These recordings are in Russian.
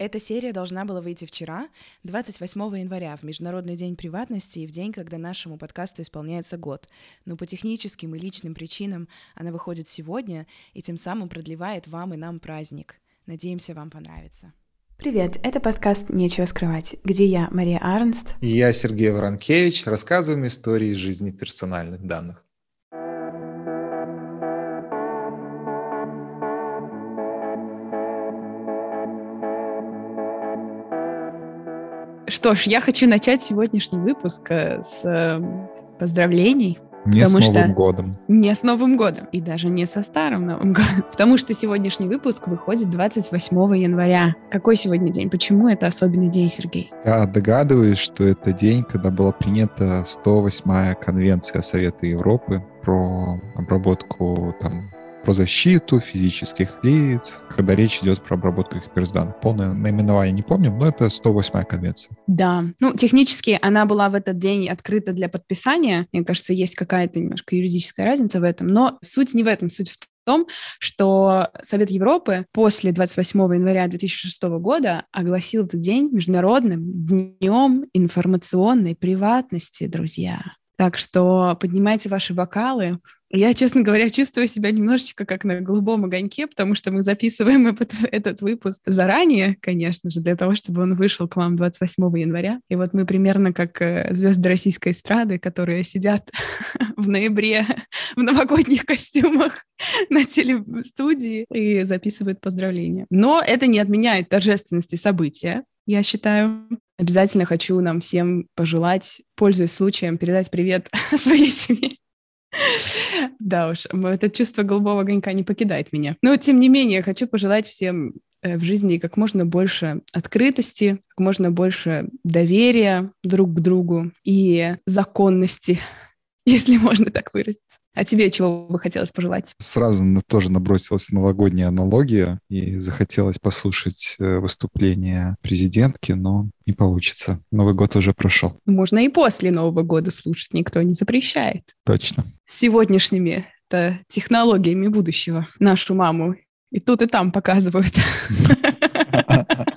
Эта серия должна была выйти вчера, 28 января, в Международный день приватности и в день, когда нашему подкасту исполняется год. Но по техническим и личным причинам она выходит сегодня и тем самым продлевает вам и нам праздник. Надеемся, вам понравится. Привет, это подкаст «Нечего скрывать», где я, Мария Арнст. И я, Сергей Воронкевич, рассказываем истории жизни персональных данных. Что ж, я хочу начать сегодняшний выпуск э, с э, поздравлений. Не с Новым что... годом. Не с Новым годом. И даже не со Старым Новым годом. Потому что сегодняшний выпуск выходит 28 января. Какой сегодня день? Почему это особенный день, Сергей? Я догадываюсь, что это день, когда была принята 108-я конвенция Совета Европы про обработку там, про защиту физических лиц, когда речь идет про обработку их персданных. Полное наименование не помню, но это 108-я конвенция. Да, ну, технически она была в этот день открыта для подписания. Мне кажется, есть какая-то немножко юридическая разница в этом, но суть не в этом, суть в том, что Совет Европы после 28 января 2006 года огласил этот день Международным днем информационной приватности, друзья. Так что поднимайте ваши бокалы. Я, честно говоря, чувствую себя немножечко как на голубом огоньке, потому что мы записываем этот, этот выпуск заранее, конечно же, для того, чтобы он вышел к вам 28 января. И вот мы примерно как э, звезды российской эстрады, которые сидят в ноябре в новогодних костюмах на телестудии и записывают поздравления. Но это не отменяет торжественности события я считаю. Обязательно хочу нам всем пожелать, пользуясь случаем, передать привет своей семье. Да уж, это чувство голубого огонька не покидает меня. Но, тем не менее, хочу пожелать всем э, в жизни как можно больше открытости, как можно больше доверия друг к другу и законности если можно так выразиться. А тебе чего бы хотелось пожелать? Сразу тоже набросилась новогодняя аналогия, и захотелось послушать э, выступление президентки, но не получится. Новый год уже прошел. Можно и после Нового года слушать, никто не запрещает. Точно. сегодняшними -то технологиями будущего нашу маму и тут, и там показывают.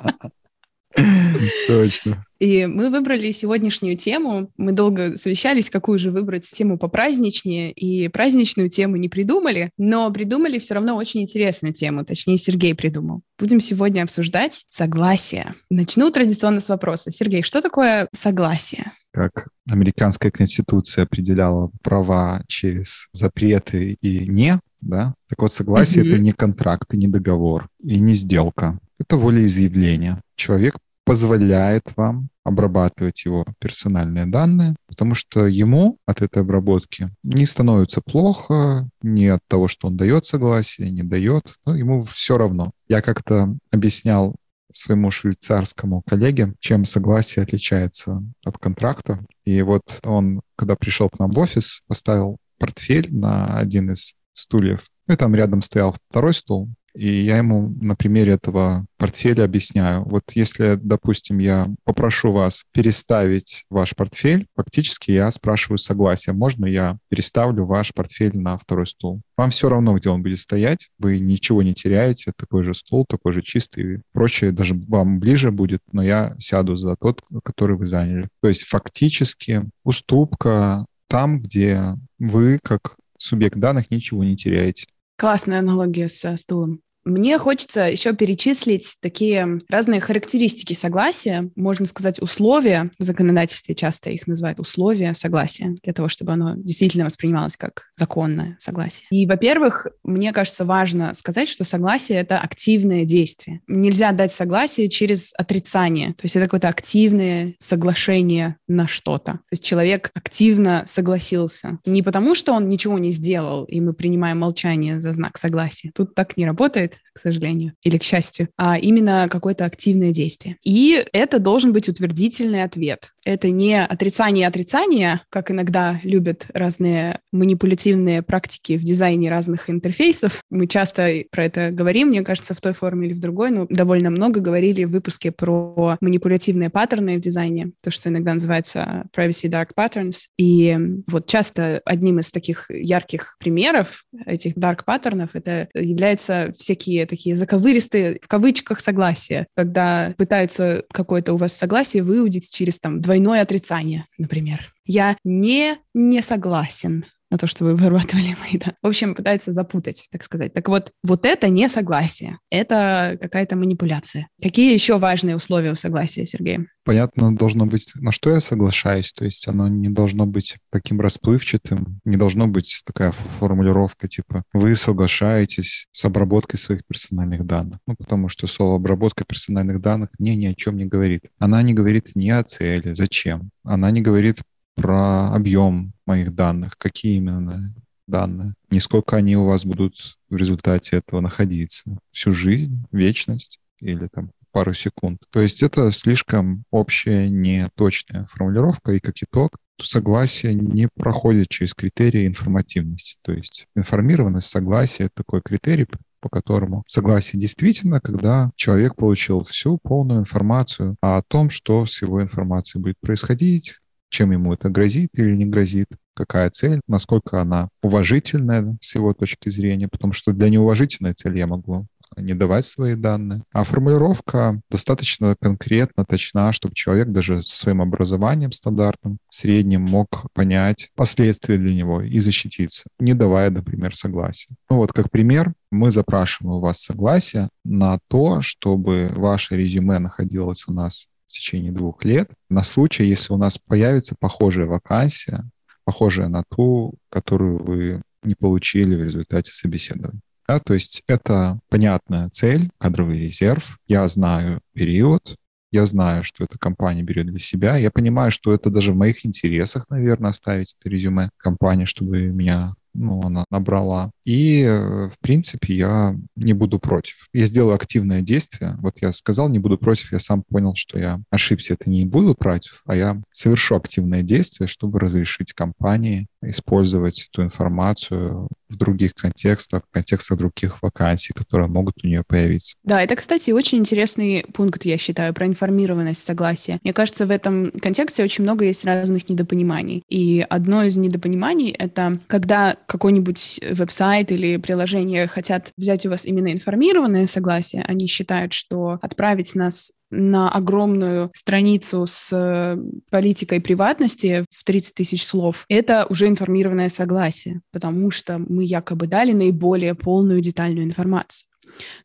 Точно. И мы выбрали сегодняшнюю тему. Мы долго совещались, какую же выбрать тему попраздничнее, и праздничную тему не придумали, но придумали все равно очень интересную тему, точнее, Сергей придумал. Будем сегодня обсуждать согласие. Начну традиционно с вопроса. Сергей, что такое согласие? Как американская конституция определяла права через запреты и не, да? Так вот, согласие mm-hmm. это не контракт, и не договор, и не сделка. Это волеизъявление. Человек позволяет вам обрабатывать его персональные данные, потому что ему от этой обработки не становится плохо, ни от того, что он дает согласие, не дает, ну, ему все равно. Я как-то объяснял своему швейцарскому коллеге, чем согласие отличается от контракта. И вот он, когда пришел к нам в офис, поставил портфель на один из стульев. И там рядом стоял второй стул, и я ему на примере этого портфеля объясняю. Вот если, допустим, я попрошу вас переставить ваш портфель, фактически я спрашиваю согласие. Можно я переставлю ваш портфель на второй стул? Вам все равно, где он будет стоять. Вы ничего не теряете. Такой же стул, такой же чистый. Прочее даже вам ближе будет, но я сяду за тот, который вы заняли. То есть фактически уступка там, где вы, как субъект данных, ничего не теряете. Классная аналогия со стулом. Мне хочется еще перечислить такие разные характеристики согласия, можно сказать, условия. В законодательстве часто их называют условия согласия, для того, чтобы оно действительно воспринималось как законное согласие. И, во-первых, мне кажется, важно сказать, что согласие — это активное действие. Нельзя дать согласие через отрицание. То есть это какое-то активное соглашение на что-то. То есть человек активно согласился. Не потому, что он ничего не сделал, и мы принимаем молчание за знак согласия. Тут так не работает к сожалению, или к счастью, а именно какое-то активное действие. И это должен быть утвердительный ответ. Это не отрицание отрицания, как иногда любят разные манипулятивные практики в дизайне разных интерфейсов. Мы часто про это говорим, мне кажется, в той форме или в другой, но довольно много говорили в выпуске про манипулятивные паттерны в дизайне, то, что иногда называется privacy dark patterns. И вот часто одним из таких ярких примеров этих dark паттернов это являются всякие такие заковыристые, в кавычках, согласия, когда пытаются какое-то у вас согласие выудить через там двойное отрицание, например. Я не не согласен на то, что вы вырабатывали мои, да. В общем, пытается запутать, так сказать. Так вот, вот это не согласие, это какая-то манипуляция. Какие еще важные условия у согласия, Сергей? Понятно должно быть, на что я соглашаюсь, то есть оно не должно быть таким расплывчатым, не должно быть такая формулировка типа «вы соглашаетесь с обработкой своих персональных данных». Ну, потому что слово «обработка персональных данных» мне ни о чем не говорит. Она не говорит ни о цели, зачем. Она не говорит про объем моих данных, какие именно данные, не сколько они у вас будут в результате этого находиться. Всю жизнь, вечность или там пару секунд. То есть это слишком общая, неточная формулировка, и как итог, согласие не проходит через критерии информативности. То есть информированность, согласие — такой критерий, по которому согласие действительно, когда человек получил всю полную информацию о том, что с его информацией будет происходить, чем ему это грозит или не грозит, какая цель, насколько она уважительная с его точки зрения, потому что для неуважительной цели я могу не давать свои данные. А формулировка достаточно конкретно, точна, чтобы человек даже со своим образованием стандартным, средним, мог понять последствия для него и защититься, не давая, например, согласия. Ну вот, как пример, мы запрашиваем у вас согласие на то, чтобы ваше резюме находилось у нас течение двух лет на случай, если у нас появится похожая вакансия, похожая на ту, которую вы не получили в результате собеседования. Да, то есть это понятная цель, кадровый резерв. Я знаю период, я знаю, что эта компания берет для себя. Я понимаю, что это даже в моих интересах, наверное, оставить это резюме компании, чтобы меня ну, она набрала. И, э, в принципе, я не буду против. Я сделаю активное действие. Вот я сказал, не буду против, я сам понял, что я ошибся. Это не буду против, а я совершу активное действие, чтобы разрешить компании использовать эту информацию в других контекстах, в контекстах других вакансий, которые могут у нее появиться. Да, это, кстати, очень интересный пункт, я считаю, про информированность согласия. Мне кажется, в этом контексте очень много есть разных недопониманий. И одно из недопониманий — это когда какой-нибудь веб-сайт или приложение хотят взять у вас именно информированное согласие, они считают, что отправить нас на огромную страницу с э, политикой приватности в 30 тысяч слов, это уже информированное согласие, потому что мы якобы дали наиболее полную детальную информацию.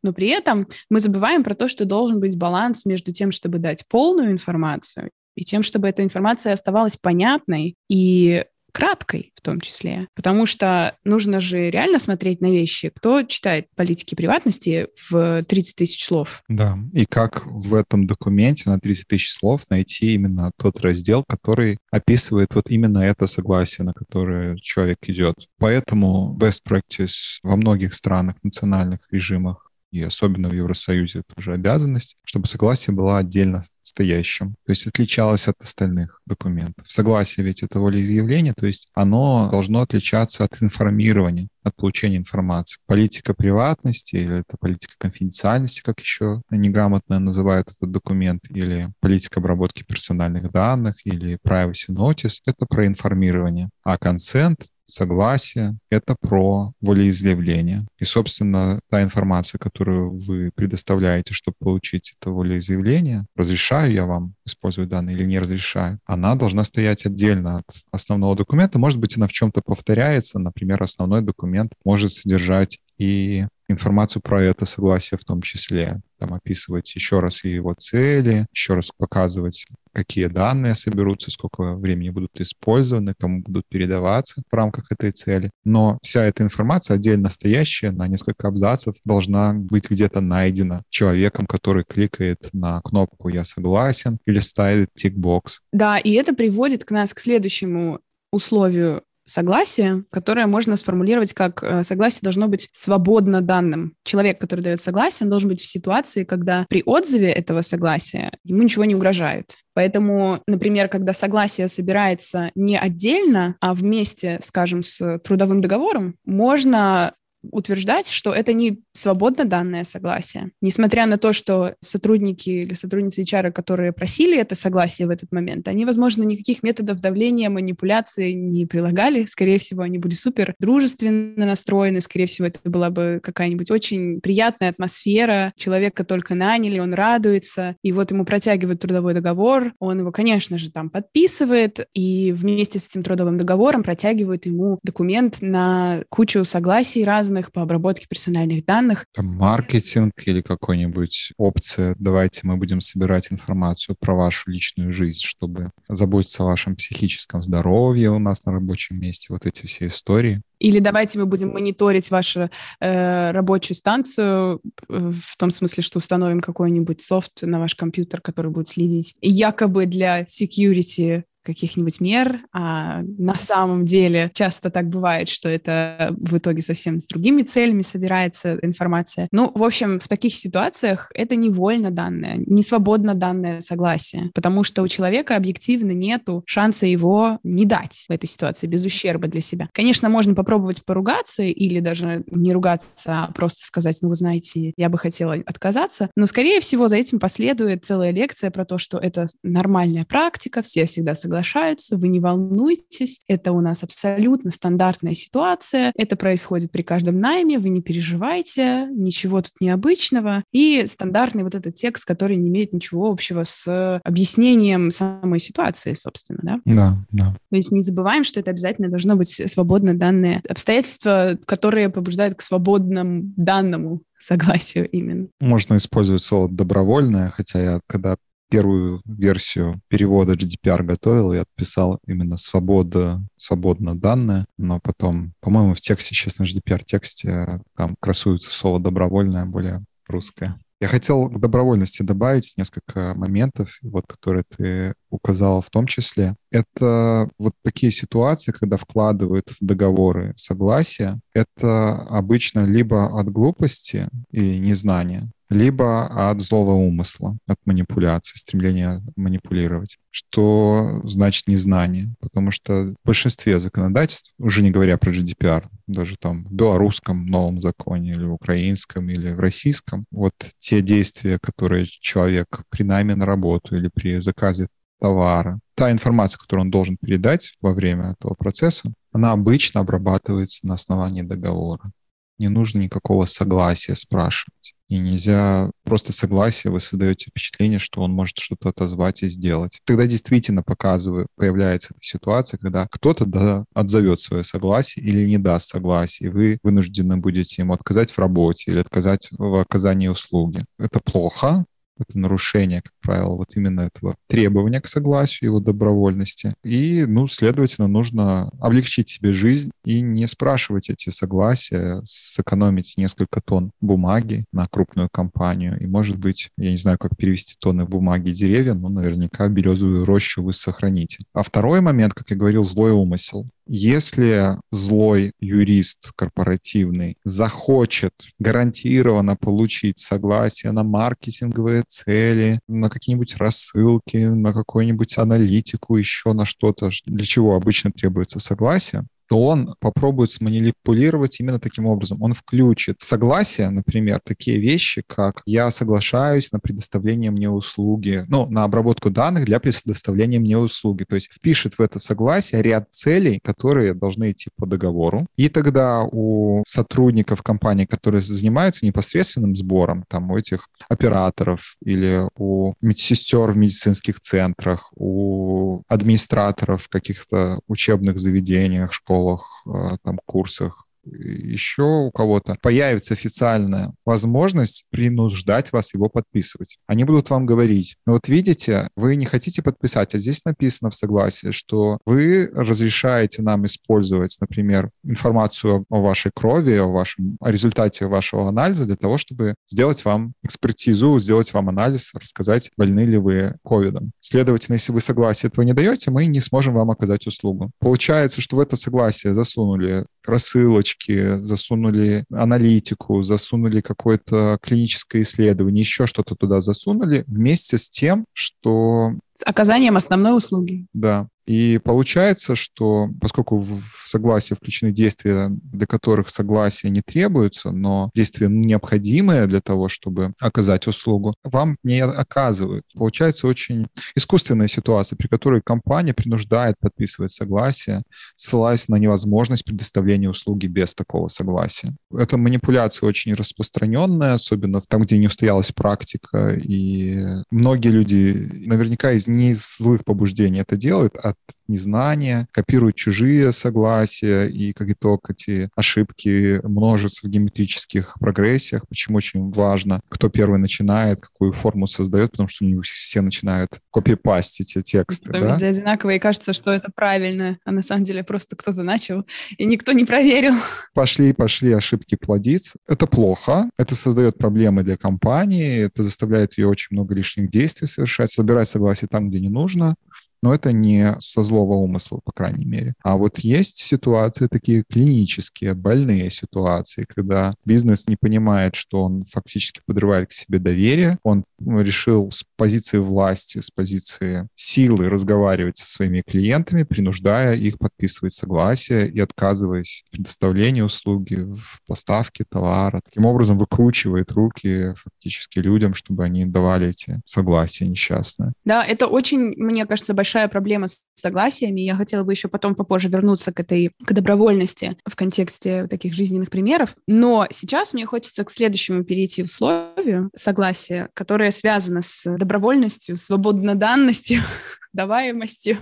Но при этом мы забываем про то, что должен быть баланс между тем, чтобы дать полную информацию и тем, чтобы эта информация оставалась понятной и краткой в том числе, потому что нужно же реально смотреть на вещи. Кто читает политики приватности в 30 тысяч слов? Да, и как в этом документе на 30 тысяч слов найти именно тот раздел, который описывает вот именно это согласие, на которое человек идет. Поэтому best practice во многих странах, национальных режимах и особенно в Евросоюзе это уже обязанность, чтобы согласие было отдельно стоящим, то есть отличалось от остальных документов. Согласие ведь это волеизъявление, то есть оно должно отличаться от информирования, от получения информации. Политика приватности или это политика конфиденциальности, как еще неграмотно называют этот документ, или политика обработки персональных данных, или privacy notice — это про информирование. А консент согласие — это про волеизъявление. И, собственно, та информация, которую вы предоставляете, чтобы получить это волеизъявление, разрешаю я вам использовать данные или не разрешаю, она должна стоять отдельно от основного документа. Может быть, она в чем-то повторяется. Например, основной документ может содержать и информацию про это согласие в том числе. Там описывать еще раз его цели, еще раз показывать, какие данные соберутся, сколько времени будут использованы, кому будут передаваться в рамках этой цели. Но вся эта информация, отдельно стоящая на несколько абзацев, должна быть где-то найдена человеком, который кликает на кнопку «Я согласен» или ставит тикбокс. Да, и это приводит к нас к следующему условию согласие, которое можно сформулировать как э, согласие должно быть свободно данным. Человек, который дает согласие, он должен быть в ситуации, когда при отзыве этого согласия ему ничего не угрожает. Поэтому, например, когда согласие собирается не отдельно, а вместе, скажем, с трудовым договором, можно утверждать, что это не свободно данное согласие. Несмотря на то, что сотрудники или сотрудницы HR, которые просили это согласие в этот момент, они, возможно, никаких методов давления, манипуляции не прилагали. Скорее всего, они были супер дружественно настроены. Скорее всего, это была бы какая-нибудь очень приятная атмосфера. Человека только наняли, он радуется. И вот ему протягивают трудовой договор. Он его, конечно же, там подписывает. И вместе с этим трудовым договором протягивают ему документ на кучу согласий разных по обработке персональных данных данных. Там маркетинг или какой-нибудь опция, давайте мы будем собирать информацию про вашу личную жизнь, чтобы заботиться о вашем психическом здоровье у нас на рабочем месте, вот эти все истории. Или давайте мы будем мониторить вашу э, рабочую станцию э, в том смысле, что установим какой-нибудь софт на ваш компьютер, который будет следить якобы для security каких-нибудь мер, а на самом деле часто так бывает, что это в итоге совсем с другими целями собирается информация. Ну, в общем, в таких ситуациях это невольно данное, не свободно данное согласие, потому что у человека объективно нету шанса его не дать в этой ситуации без ущерба для себя. Конечно, можно попробовать поругаться или даже не ругаться, а просто сказать, ну, вы знаете, я бы хотела отказаться, но, скорее всего, за этим последует целая лекция про то, что это нормальная практика, все всегда согласны соглашаются, вы не волнуйтесь, это у нас абсолютно стандартная ситуация, это происходит при каждом найме, вы не переживайте, ничего тут необычного. И стандартный вот этот текст, который не имеет ничего общего с объяснением самой ситуации, собственно, да? Да, да. То есть не забываем, что это обязательно должно быть свободно данные обстоятельства, которые побуждают к свободному данному согласию именно. Можно использовать слово «добровольное», хотя я, когда первую версию перевода GDPR готовил, я отписал именно свобода, свободно данные, но потом, по-моему, в тексте, честно, GDPR тексте там красуется слово добровольное, более русское. Я хотел к добровольности добавить несколько моментов, вот, которые ты указал в том числе. Это вот такие ситуации, когда вкладывают в договоры согласие. Это обычно либо от глупости и незнания, либо от злого умысла, от манипуляции, стремления манипулировать. Что значит незнание? Потому что в большинстве законодательств, уже не говоря про GDPR, даже там в белорусском новом законе или в украинском или в российском, вот те действия, которые человек при найме на работу или при заказе товара, та информация, которую он должен передать во время этого процесса, она обычно обрабатывается на основании договора. Не нужно никакого согласия спрашивать. И нельзя просто согласие, вы создаете впечатление, что он может что-то отозвать и сделать. Тогда действительно показываю, появляется эта ситуация, когда кто-то да, отзовет свое согласие или не даст согласие, и вы вынуждены будете ему отказать в работе или отказать в оказании услуги. Это плохо, это нарушение, как правило, вот именно этого требования к согласию, его добровольности. И, ну, следовательно, нужно облегчить себе жизнь и не спрашивать эти согласия, сэкономить несколько тонн бумаги на крупную компанию. И, может быть, я не знаю, как перевести тонны бумаги деревья, но наверняка березовую рощу вы сохраните. А второй момент, как я говорил, злой умысел. Если злой юрист корпоративный захочет гарантированно получить согласие на маркетинговые цели, на какие-нибудь рассылки, на какую-нибудь аналитику, еще на что-то, для чего обычно требуется согласие, то он попробует сманипулировать именно таким образом. Он включит в согласие, например, такие вещи, как «я соглашаюсь на предоставление мне услуги», ну, на обработку данных для предоставления мне услуги. То есть впишет в это согласие ряд целей, которые должны идти по договору. И тогда у сотрудников компании, которые занимаются непосредственным сбором, там, у этих операторов или у медсестер в медицинских центрах, у администраторов в каких-то учебных заведениях, школ, школах, э, там, курсах еще у кого-то появится официальная возможность принуждать вас его подписывать. Они будут вам говорить, ну вот видите, вы не хотите подписать, а здесь написано в согласии, что вы разрешаете нам использовать, например, информацию о вашей крови, о вашем о результате вашего анализа для того, чтобы сделать вам экспертизу, сделать вам анализ, рассказать, больны ли вы ковидом. Следовательно, если вы согласие этого не даете, мы не сможем вам оказать услугу. Получается, что в это согласие засунули рассылочки, засунули аналитику, засунули какое-то клиническое исследование, еще что-то туда засунули вместе с тем, что с оказанием основной услуги. Да. И получается, что поскольку в согласие включены действия, для которых согласие не требуется, но действия необходимые для того, чтобы оказать услугу, вам не оказывают. Получается очень искусственная ситуация, при которой компания принуждает подписывать согласие, ссылаясь на невозможность предоставления услуги без такого согласия. Эта манипуляция очень распространенная, особенно там, где не устоялась практика, и многие люди наверняка из не из злых побуждений это делают, а незнания, копируют чужие согласия, и как итог эти ошибки множатся в геометрических прогрессиях. Почему очень важно, кто первый начинает, какую форму создает, потому что них все начинают копипастить эти тексты. Это да? везде одинаково, и кажется, что это правильно, а на самом деле просто кто-то начал, и никто не проверил. Пошли, пошли ошибки плодить. Это плохо, это создает проблемы для компании, это заставляет ее очень много лишних действий совершать, собирать согласие там, где не нужно но это не со злого умысла, по крайней мере. А вот есть ситуации такие клинические, больные ситуации, когда бизнес не понимает, что он фактически подрывает к себе доверие, он решил с позиции власти, с позиции силы разговаривать со своими клиентами, принуждая их подписывать согласие и отказываясь в предоставлении услуги, в поставке товара. Таким образом выкручивает руки фактически людям, чтобы они давали эти согласия несчастные. Да, это очень, мне кажется, большой большая проблема с согласиями. Я хотела бы еще потом попозже вернуться к этой к добровольности в контексте таких жизненных примеров. Но сейчас мне хочется к следующему перейти условию согласия, которое связано с добровольностью, свободноданностью, даваемостью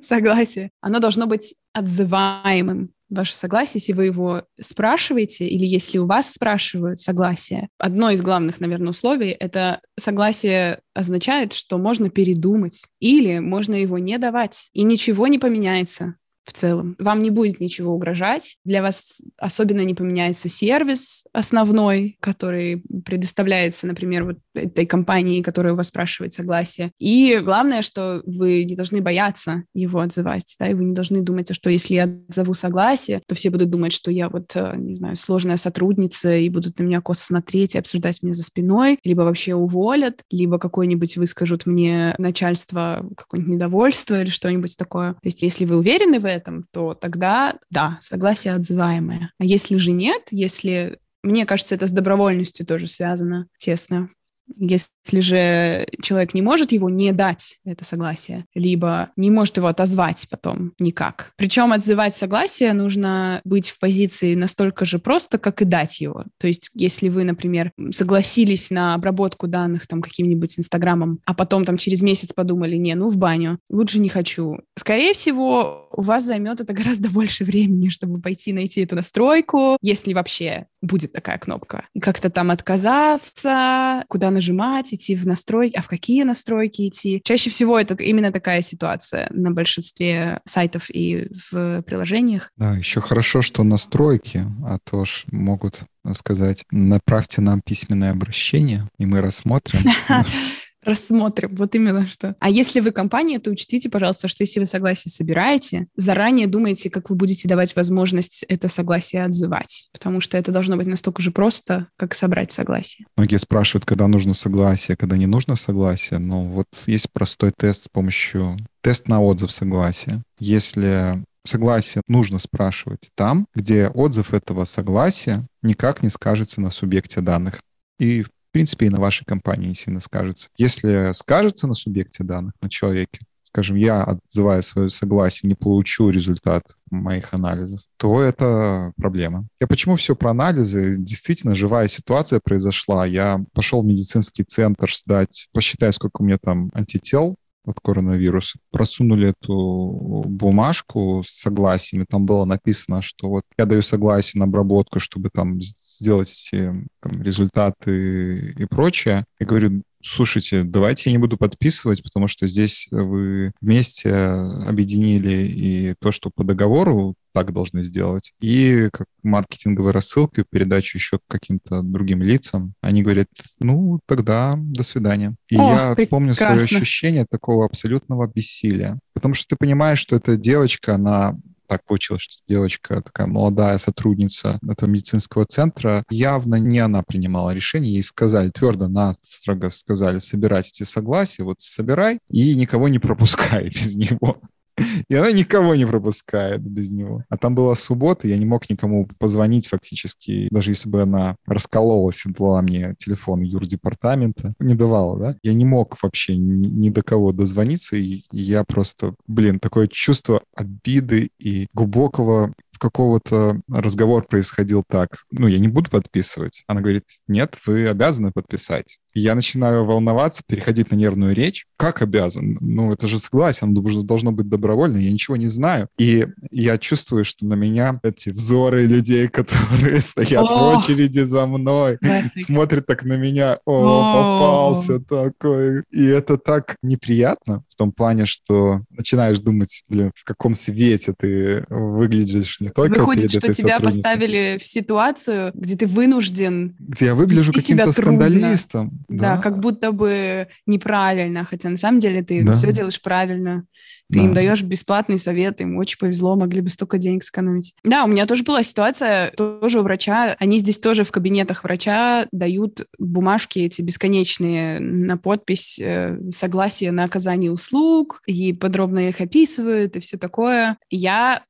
согласия. Оно должно быть отзываемым ваше согласие, если вы его спрашиваете, или если у вас спрашивают согласие. Одно из главных, наверное, условий — это согласие означает, что можно передумать, или можно его не давать, и ничего не поменяется в целом. Вам не будет ничего угрожать. Для вас особенно не поменяется сервис основной, который предоставляется, например, вот этой компании, которая у вас спрашивает согласие. И главное, что вы не должны бояться его отзывать, да, и вы не должны думать, что если я отзову согласие, то все будут думать, что я вот, э, не знаю, сложная сотрудница, и будут на меня косо смотреть и обсуждать меня за спиной, либо вообще уволят, либо какой-нибудь выскажут мне начальство какое-нибудь недовольство или что-нибудь такое. То есть если вы уверены в этом, этом, то тогда, да, согласие отзываемое. А если же нет, если мне кажется, это с добровольностью тоже связано тесно. Если же человек не может его не дать, это согласие, либо не может его отозвать потом никак. Причем отзывать согласие нужно быть в позиции настолько же просто, как и дать его. То есть если вы, например, согласились на обработку данных там каким-нибудь Инстаграмом, а потом там через месяц подумали, не, ну в баню, лучше не хочу. Скорее всего, у вас займет это гораздо больше времени, чтобы пойти найти эту настройку, если вообще будет такая кнопка. Как-то там отказаться, куда нажимать, идти в настройки, а в какие настройки идти. Чаще всего это именно такая ситуация на большинстве сайтов и в приложениях. Да, еще хорошо, что настройки, а то ж могут сказать, направьте нам письменное обращение, и мы рассмотрим. рассмотрим. Вот именно что. А если вы компания, то учтите, пожалуйста, что если вы согласие собираете, заранее думайте, как вы будете давать возможность это согласие отзывать. Потому что это должно быть настолько же просто, как собрать согласие. Многие спрашивают, когда нужно согласие, когда не нужно согласие. Но вот есть простой тест с помощью тест на отзыв согласия. Если согласие нужно спрашивать там, где отзыв этого согласия никак не скажется на субъекте данных. И в принципе, и на вашей компании сильно скажется. Если скажется на субъекте данных, на человеке, скажем, я, отзывая свое согласие, не получу результат моих анализов, то это проблема. Я почему все про анализы? Действительно, живая ситуация произошла. Я пошел в медицинский центр сдать, посчитать, сколько у меня там антител, от коронавируса. Просунули эту бумажку с согласиями. Там было написано, что вот я даю согласие на обработку, чтобы там сделать эти там, результаты и прочее. Я говорю, слушайте, давайте я не буду подписывать, потому что здесь вы вместе объединили и то, что по договору так должны сделать, и как маркетинговая рассылка и передачу еще к каким-то другим лицам. Они говорят, ну, тогда до свидания. И О, я прекрасно. помню свое ощущение такого абсолютного бессилия. Потому что ты понимаешь, что эта девочка, она так получилось, что девочка, такая молодая сотрудница этого медицинского центра, явно не она принимала решение, ей сказали, твердо, строго сказали, собирайте согласие, вот собирай и никого не пропускай без него. И она никого не пропускает без него. А там была суббота, я не мог никому позвонить фактически, даже если бы она раскололась и дала мне телефон юрдепартамента, не давала, да, я не мог вообще ни, ни до кого дозвониться, и, я просто, блин, такое чувство обиды и глубокого какого-то разговор происходил так. Ну, я не буду подписывать. Она говорит, нет, вы обязаны подписать. Я начинаю волноваться, переходить на нервную речь. Как обязан? Ну, это же согласие, оно должно быть добровольно, я ничего не знаю. И я чувствую, что на меня эти взоры людей, которые стоят о! в очереди за мной, Классик. смотрят так на меня, о, о, попался такой. И это так неприятно в том плане, что начинаешь думать, блин, в каком свете ты выглядишь не только Выходит, что тебя поставили в ситуацию, где ты вынужден... Где я выгляжу каким-то скандалистом. Да. да, как будто бы неправильно, хотя на самом деле ты да. все делаешь правильно. Ты да. им даешь бесплатный совет, им очень повезло, могли бы столько денег сэкономить. Да, у меня тоже была ситуация, тоже у врача, они здесь тоже в кабинетах врача дают бумажки эти бесконечные на подпись э, согласие на оказание услуг, и подробно их описывают, и все такое. Я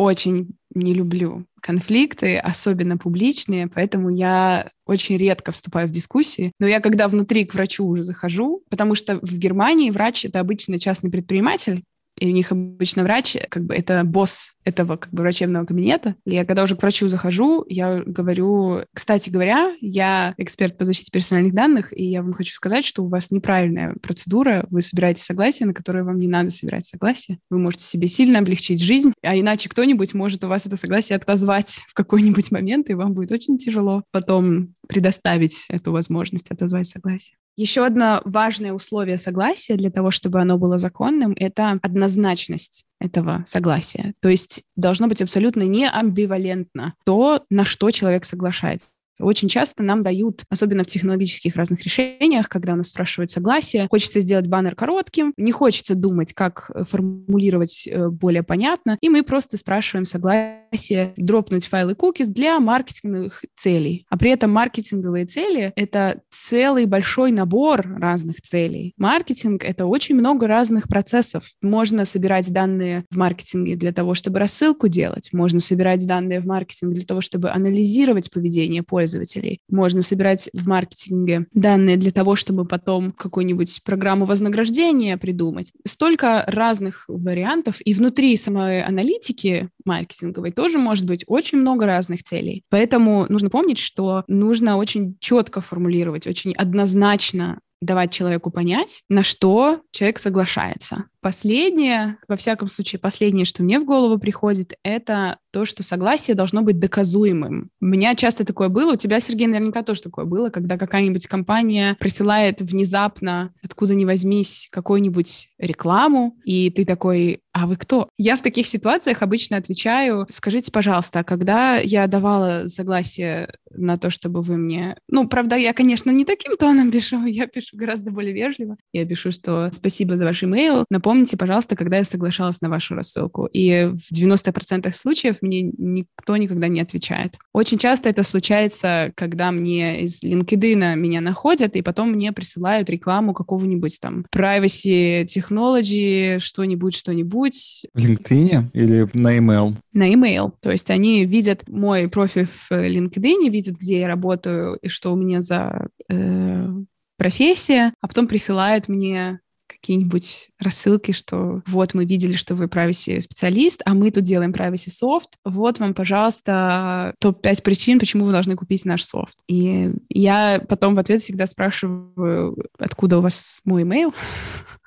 очень-очень не люблю конфликты, особенно публичные, поэтому я очень редко вступаю в дискуссии. Но я когда внутри к врачу уже захожу, потому что в Германии врач — это обычно частный предприниматель, и у них обычно врач, как бы это босс этого как бы врачебного кабинета. И я когда уже к врачу захожу, я говорю, кстати говоря, я эксперт по защите персональных данных, и я вам хочу сказать, что у вас неправильная процедура, вы собираете согласие, на которое вам не надо собирать согласие. Вы можете себе сильно облегчить жизнь, а иначе кто-нибудь может у вас это согласие отозвать в какой-нибудь момент, и вам будет очень тяжело потом предоставить эту возможность отозвать согласие. Еще одно важное условие согласия для того, чтобы оно было законным, это однозначность этого согласия. То есть должно быть абсолютно не амбивалентно то, на что человек соглашается. Очень часто нам дают, особенно в технологических разных решениях, когда у нас спрашивают согласие, хочется сделать баннер коротким, не хочется думать, как э, формулировать э, более понятно, и мы просто спрашиваем согласие дропнуть файлы cookies для маркетинговых целей. А при этом маркетинговые цели — это целый большой набор разных целей. Маркетинг — это очень много разных процессов. Можно собирать данные в маркетинге для того, чтобы рассылку делать, можно собирать данные в маркетинге для того, чтобы анализировать поведение пользователя, пользователей. Можно собирать в маркетинге данные для того, чтобы потом какую-нибудь программу вознаграждения придумать. Столько разных вариантов. И внутри самой аналитики маркетинговой тоже может быть очень много разных целей. Поэтому нужно помнить, что нужно очень четко формулировать, очень однозначно давать человеку понять, на что человек соглашается. Последнее, во всяком случае, последнее, что мне в голову приходит, это то, что согласие должно быть доказуемым. У меня часто такое было, у тебя, Сергей, наверняка тоже такое было, когда какая-нибудь компания присылает внезапно, откуда ни возьмись, какую-нибудь рекламу, и ты такой, а вы кто? Я в таких ситуациях обычно отвечаю, скажите, пожалуйста, а когда я давала согласие на то, чтобы вы мне... Ну, правда, я, конечно, не таким тоном пишу, я пишу гораздо более вежливо. Я пишу, что спасибо за ваш имейл, напомните, пожалуйста, когда я соглашалась на вашу рассылку. И в 90% случаев мне никто никогда не отвечает. Очень часто это случается, когда мне из LinkedIn меня находят, и потом мне присылают рекламу какого-нибудь там privacy technology, что-нибудь, что-нибудь. В LinkedIn или на email? На email. То есть они видят мой профиль в LinkedIn, видят, где я работаю и что у меня за э, профессия, а потом присылают мне какие-нибудь рассылки, что вот мы видели, что вы privacy специалист, а мы тут делаем privacy софт. Вот вам, пожалуйста, топ-5 причин, почему вы должны купить наш софт. И я потом в ответ всегда спрашиваю, откуда у вас мой email,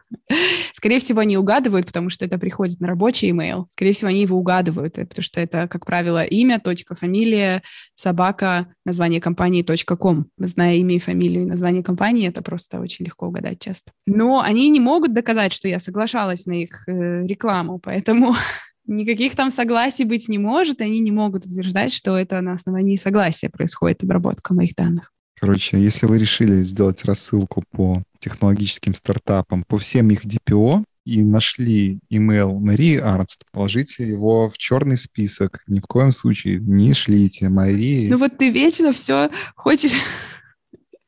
Скорее всего, они угадывают, потому что это приходит на рабочий email. Скорее всего, они его угадывают, э, потому что это, как правило, имя, точка, фамилия, собака, название компании, точка, ком. Зная имя и фамилию и название компании, это просто очень легко угадать часто. Но они не могут доказать, что я соглашалась на их э, рекламу, поэтому никаких там согласий быть не может, и они не могут утверждать, что это на основании согласия происходит обработка моих данных. Короче, если вы решили сделать рассылку по технологическим стартапам, по всем их DPO, и нашли имейл Марии Арнст, положите его в черный список. Ни в коем случае не шлите Марии. Ну вот ты вечно все хочешь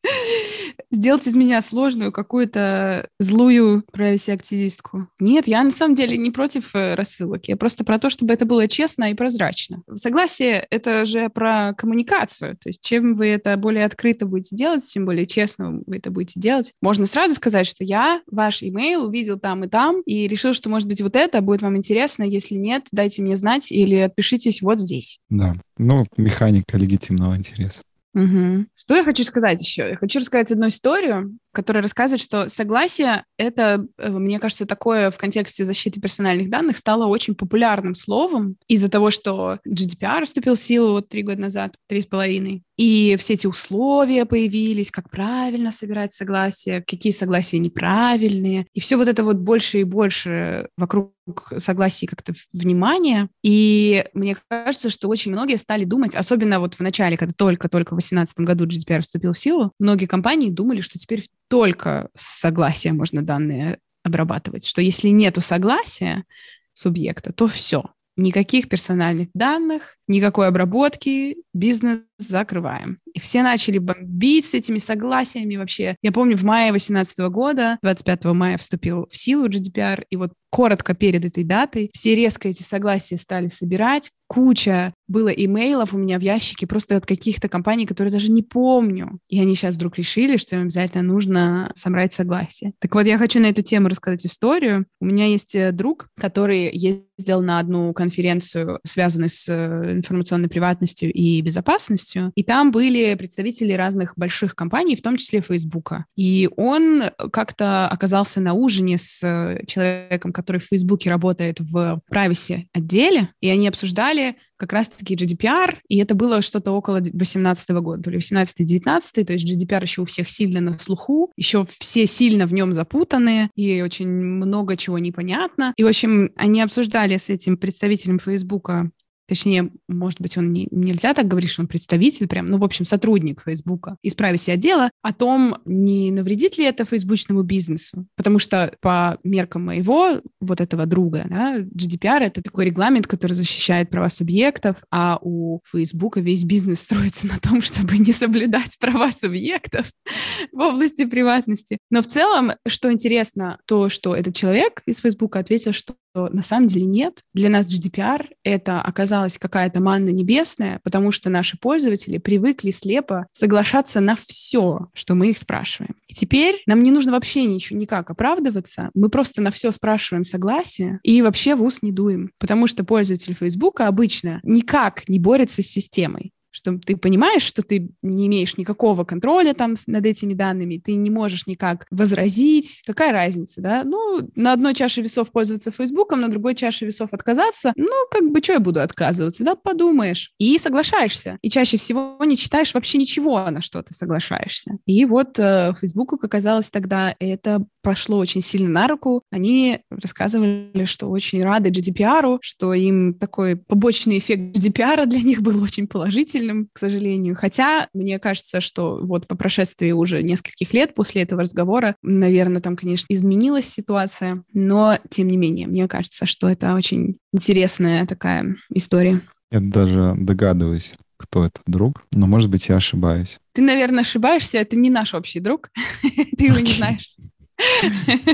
сделать из меня сложную какую-то злую privacy-активистку. Нет, я на самом деле не против э, рассылок. Я просто про то, чтобы это было честно и прозрачно. Согласие — это же про коммуникацию. То есть чем вы это более открыто будете делать, тем более честно вы это будете делать. Можно сразу сказать, что я ваш имейл увидел там и там и решил, что, может быть, вот это будет вам интересно. Если нет, дайте мне знать или отпишитесь вот здесь. Да, ну, механика легитимного интереса. Угу. Что я хочу сказать еще? Я хочу рассказать одну историю, которая рассказывает, что согласие — это, э, мне кажется, такое в контексте защиты персональных данных стало очень популярным словом из-за того, что GDPR вступил в силу вот три года назад, три с половиной. И все эти условия появились, как правильно собирать согласие, какие согласия неправильные. И все вот это вот больше и больше вокруг согласий как-то внимания. И мне кажется, что очень многие стали думать, особенно вот в начале, когда только-только в 2018 году GDPR вступил в силу, многие компании думали, что теперь только с согласия можно данные обрабатывать, что если нету согласия субъекта, то все, никаких персональных данных, никакой обработки, бизнес закрываем. И все начали бомбить с этими согласиями вообще. Я помню, в мае 2018 года, 25 мая вступил в силу GDPR, и вот коротко перед этой датой все резко эти согласия стали собирать. Куча было имейлов у меня в ящике просто от каких-то компаний, которые даже не помню. И они сейчас вдруг решили, что им обязательно нужно собрать согласие. Так вот, я хочу на эту тему рассказать историю. У меня есть э, друг, который ездил на одну конференцию, связанную с э, информационной приватностью и безопасностью, и там были представители разных больших компаний, в том числе Фейсбука. И он как-то оказался на ужине с человеком, который в Фейсбуке работает в privacy отделе, и они обсуждали как раз-таки GDPR, и это было что-то около 18 года, то ли 18-19, то есть GDPR еще у всех сильно на слуху, еще все сильно в нем запутаны, и очень много чего непонятно. И, в общем, они обсуждали с этим представителем Фейсбука точнее, может быть, он не, нельзя так говорить, что он представитель прям, ну, в общем, сотрудник Фейсбука из privacy отдела, о том, не навредит ли это фейсбучному бизнесу. Потому что по меркам моего вот этого друга, да, GDPR — это такой регламент, который защищает права субъектов, а у Фейсбука весь бизнес строится на том, чтобы не соблюдать права субъектов в области приватности. Но в целом, что интересно, то, что этот человек из Фейсбука ответил, что на самом деле нет. Для нас GDPR — это оказалась какая-то манна небесная, потому что наши пользователи привыкли слепо соглашаться на все, что мы их спрашиваем. И теперь нам не нужно вообще ничего, никак оправдываться. Мы просто на все спрашиваем согласие и вообще в ус не дуем, потому что пользователь Фейсбука обычно никак не борется с системой что ты понимаешь, что ты не имеешь никакого контроля там над этими данными, ты не можешь никак возразить. Какая разница, да? Ну, на одной чаше весов пользоваться Фейсбуком, на другой чаше весов отказаться. Ну, как бы, что я буду отказываться, да? Подумаешь. И соглашаешься. И чаще всего не читаешь вообще ничего, на что ты соглашаешься. И вот э, Фейсбуку, как оказалось тогда, это прошло очень сильно на руку. Они рассказывали, что очень рады GDPR, что им такой побочный эффект GDPR для них был очень положительным, к сожалению. Хотя мне кажется, что вот по прошествии уже нескольких лет после этого разговора, наверное, там, конечно, изменилась ситуация, но тем не менее, мне кажется, что это очень интересная такая история. Я даже догадываюсь, кто это друг, но, может быть, я ошибаюсь. Ты, наверное, ошибаешься, это не наш общий друг, ты его не знаешь.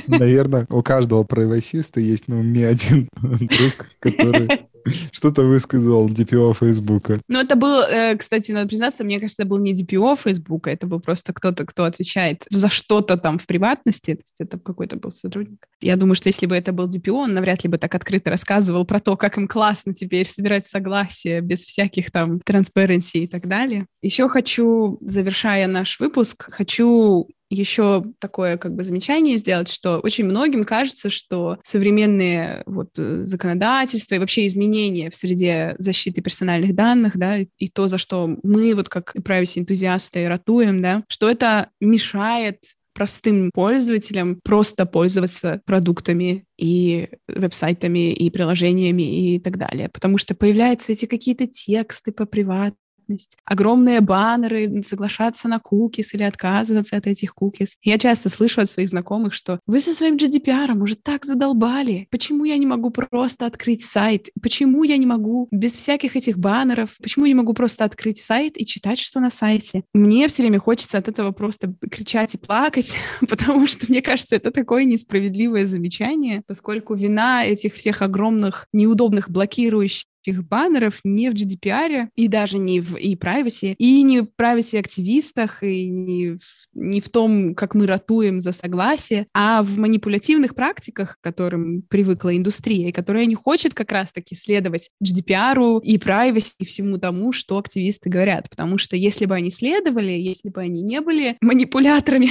Наверное, у каждого правосиста есть на уме один друг, который что-то высказал DPO Фейсбука. Ну, это был, э, кстати, надо признаться, мне кажется, это был не DPO Фейсбука, это был просто кто-то, кто отвечает за что-то там в приватности, то есть это какой-то был сотрудник. Я думаю, что если бы это был DPO, он навряд ли бы так открыто рассказывал про то, как им классно теперь собирать согласие без всяких там transparency и так далее. Еще хочу, завершая наш выпуск, хочу еще такое как бы замечание сделать, что очень многим кажется, что современные вот э, законодательства и вообще изменения в среде защиты персональных данных, да, и то, за что мы вот как privacy-энтузиасты ратуем, да, что это мешает простым пользователям просто пользоваться продуктами и веб-сайтами, и приложениями и так далее. Потому что появляются эти какие-то тексты по приват приватность, огромные баннеры, соглашаться на кукис или отказываться от этих кукис. Я часто слышу от своих знакомых, что вы со своим GDPR уже так задолбали. Почему я не могу просто открыть сайт? Почему я не могу без всяких этих баннеров? Почему я не могу просто открыть сайт и читать, что на сайте? Мне все время хочется от этого просто кричать и плакать, потому что, мне кажется, это такое несправедливое замечание, поскольку вина этих всех огромных неудобных блокирующих этих баннеров не в GDPR, и даже не в и privacy, и не в privacy активистах, и не в, не в том, как мы ратуем за согласие, а в манипулятивных практиках, к которым привыкла индустрия, и которая не хочет как раз-таки следовать GDPR и privacy и всему тому, что активисты говорят. Потому что если бы они следовали, если бы они не были манипуляторами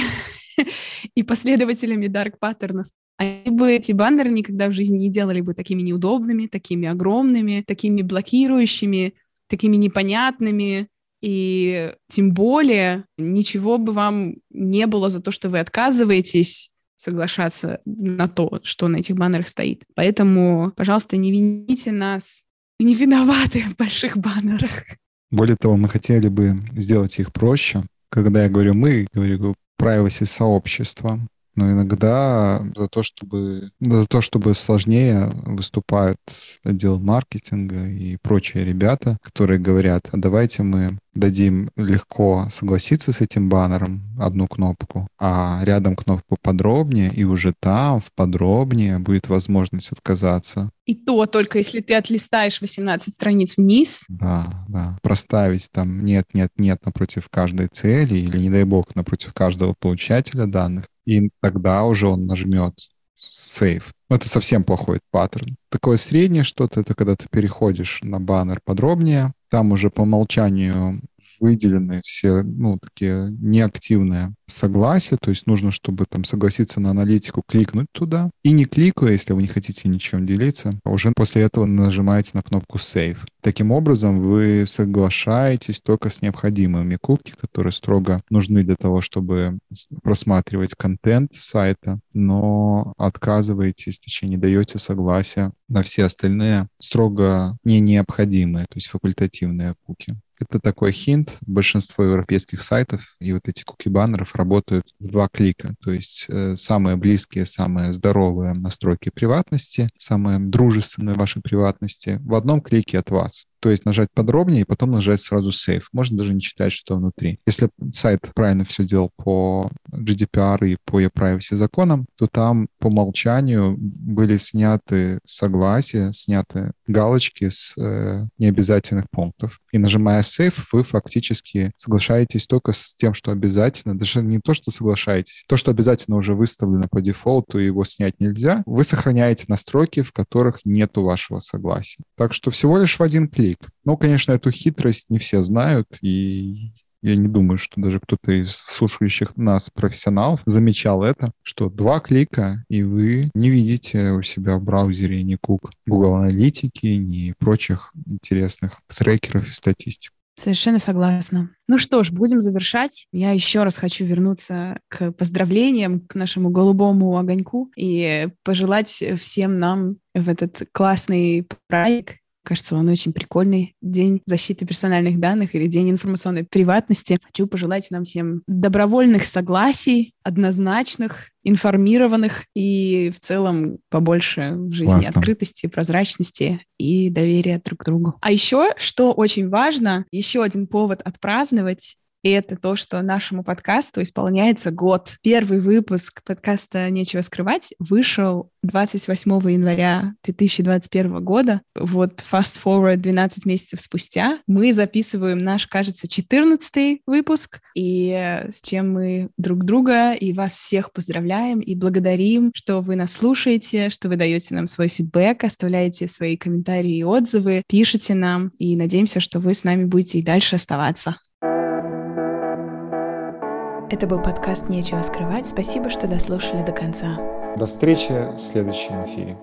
и последователями дарк паттернов, они бы эти баннеры никогда в жизни не делали бы такими неудобными, такими огромными, такими блокирующими, такими непонятными. И тем более ничего бы вам не было за то, что вы отказываетесь соглашаться на то, что на этих баннерах стоит. Поэтому, пожалуйста, не вините нас. не виноваты в больших баннерах. Более того, мы хотели бы сделать их проще. Когда я говорю «мы», говорю privacy сообщества, но иногда за то, чтобы, за то, чтобы сложнее выступают отдел маркетинга и прочие ребята, которые говорят, а давайте мы дадим легко согласиться с этим баннером, одну кнопку, а рядом кнопку подробнее, и уже там в подробнее будет возможность отказаться. И то только если ты отлистаешь 18 страниц вниз. Да, да. Проставить там нет, нет, нет напротив каждой цели или, не дай бог, напротив каждого получателя данных и тогда уже он нажмет Save. Это совсем плохой паттерн. Такое среднее что-то, это когда ты переходишь на баннер подробнее, там уже по умолчанию выделены все, ну, такие неактивные согласия, то есть нужно, чтобы там согласиться на аналитику, кликнуть туда. И не кликая, если вы не хотите ничем делиться, а уже после этого нажимаете на кнопку Save. Таким образом, вы соглашаетесь только с необходимыми кубки, которые строго нужны для того, чтобы просматривать контент сайта, но отказываетесь, точнее, не даете согласия на все остальные строго не необходимые, то есть факультативные куки. Это такой хинт. Большинство европейских сайтов и вот эти куки-баннеров работают в два клика. То есть э, самые близкие, самые здоровые настройки приватности, самые дружественные вашей приватности в одном клике от вас. То есть нажать подробнее и потом нажать сразу Save. Можно даже не читать, что внутри. Если сайт правильно все делал по GDPR и по e-privacy законам, то там по умолчанию были сняты согласия, сняты галочки с э, необязательных пунктов. И нажимая Save, вы фактически соглашаетесь только с тем, что обязательно, даже не то, что соглашаетесь, то, что обязательно уже выставлено по дефолту, и его снять нельзя, вы сохраняете настройки, в которых нету вашего согласия. Так что всего лишь в один клик клик. Ну, конечно, эту хитрость не все знают, и я не думаю, что даже кто-то из слушающих нас профессионалов замечал это, что два клика, и вы не видите у себя в браузере ни кук Google Аналитики, ни прочих интересных трекеров и статистик. Совершенно согласна. Ну что ж, будем завершать. Я еще раз хочу вернуться к поздравлениям, к нашему голубому огоньку и пожелать всем нам в этот классный праздник Кажется, он очень прикольный. День защиты персональных данных или День информационной приватности. Хочу пожелать нам всем добровольных согласий, однозначных, информированных и в целом побольше в жизни Классно. открытости, прозрачности и доверия друг к другу. А еще, что очень важно, еще один повод отпраздновать и это то, что нашему подкасту исполняется год. Первый выпуск подкаста «Нечего скрывать» вышел 28 января 2021 года. Вот fast forward 12 месяцев спустя мы записываем наш, кажется, 14 выпуск, и с чем мы друг друга и вас всех поздравляем и благодарим, что вы нас слушаете, что вы даете нам свой фидбэк, оставляете свои комментарии и отзывы, пишите нам, и надеемся, что вы с нами будете и дальше оставаться. Это был подкаст «Нечего скрывать». Спасибо, что дослушали до конца. До встречи в следующем эфире.